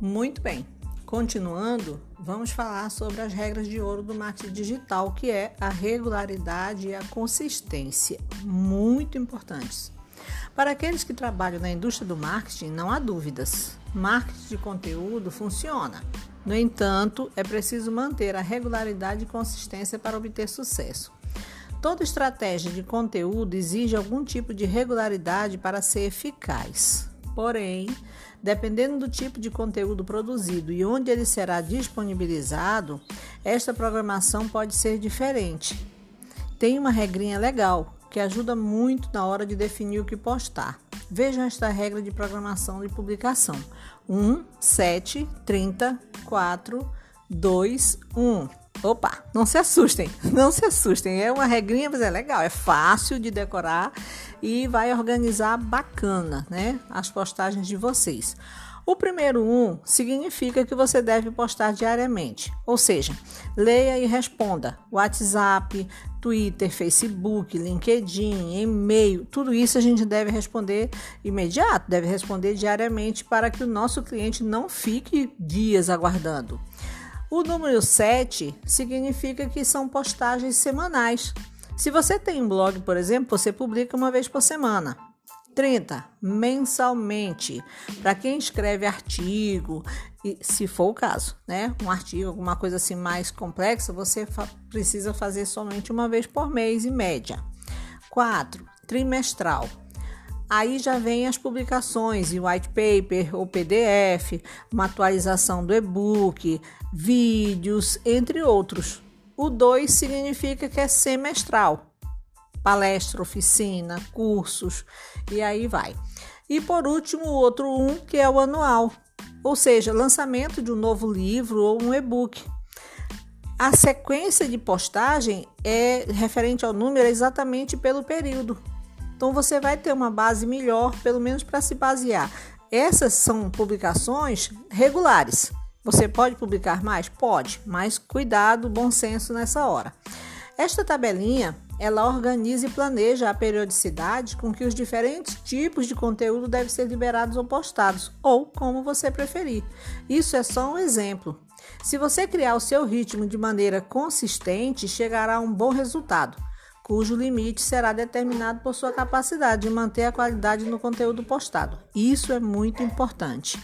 Muito bem. Continuando, vamos falar sobre as regras de ouro do marketing digital, que é a regularidade e a consistência, muito importantes. Para aqueles que trabalham na indústria do marketing, não há dúvidas. Marketing de conteúdo funciona. No entanto, é preciso manter a regularidade e consistência para obter sucesso. Toda estratégia de conteúdo exige algum tipo de regularidade para ser eficaz. Porém, dependendo do tipo de conteúdo produzido e onde ele será disponibilizado, esta programação pode ser diferente. Tem uma regrinha legal que ajuda muito na hora de definir o que postar. Vejam esta regra de programação de publicação: 1, 7, 30, 4, 2, 1. Opa, não se assustem, não se assustem. É uma regrinha, mas é legal, é fácil de decorar e vai organizar bacana, né? As postagens de vocês. O primeiro um significa que você deve postar diariamente, ou seja, leia e responda. WhatsApp, Twitter, Facebook, LinkedIn, e-mail, tudo isso a gente deve responder imediato, deve responder diariamente para que o nosso cliente não fique dias aguardando. O número 7 significa que são postagens semanais. Se você tem um blog, por exemplo, você publica uma vez por semana. 30. Mensalmente. Para quem escreve artigo, se for o caso, né? Um artigo, alguma coisa assim mais complexa, você fa precisa fazer somente uma vez por mês, em média. 4. Trimestral. Aí já vem as publicações em white paper ou PDF, uma atualização do e-book, vídeos, entre outros. O 2 significa que é semestral. Palestra, oficina, cursos e aí vai. E por último, o outro 1, um, que é o anual, ou seja, lançamento de um novo livro ou um e-book. A sequência de postagem é referente ao número exatamente pelo período. Então você vai ter uma base melhor, pelo menos para se basear. Essas são publicações regulares. Você pode publicar mais? Pode, mas cuidado, bom senso nessa hora. Esta tabelinha, ela organiza e planeja a periodicidade com que os diferentes tipos de conteúdo devem ser liberados ou postados, ou como você preferir. Isso é só um exemplo. Se você criar o seu ritmo de maneira consistente, chegará a um bom resultado cujo limite será determinado por sua capacidade de manter a qualidade no conteúdo postado. Isso é muito importante.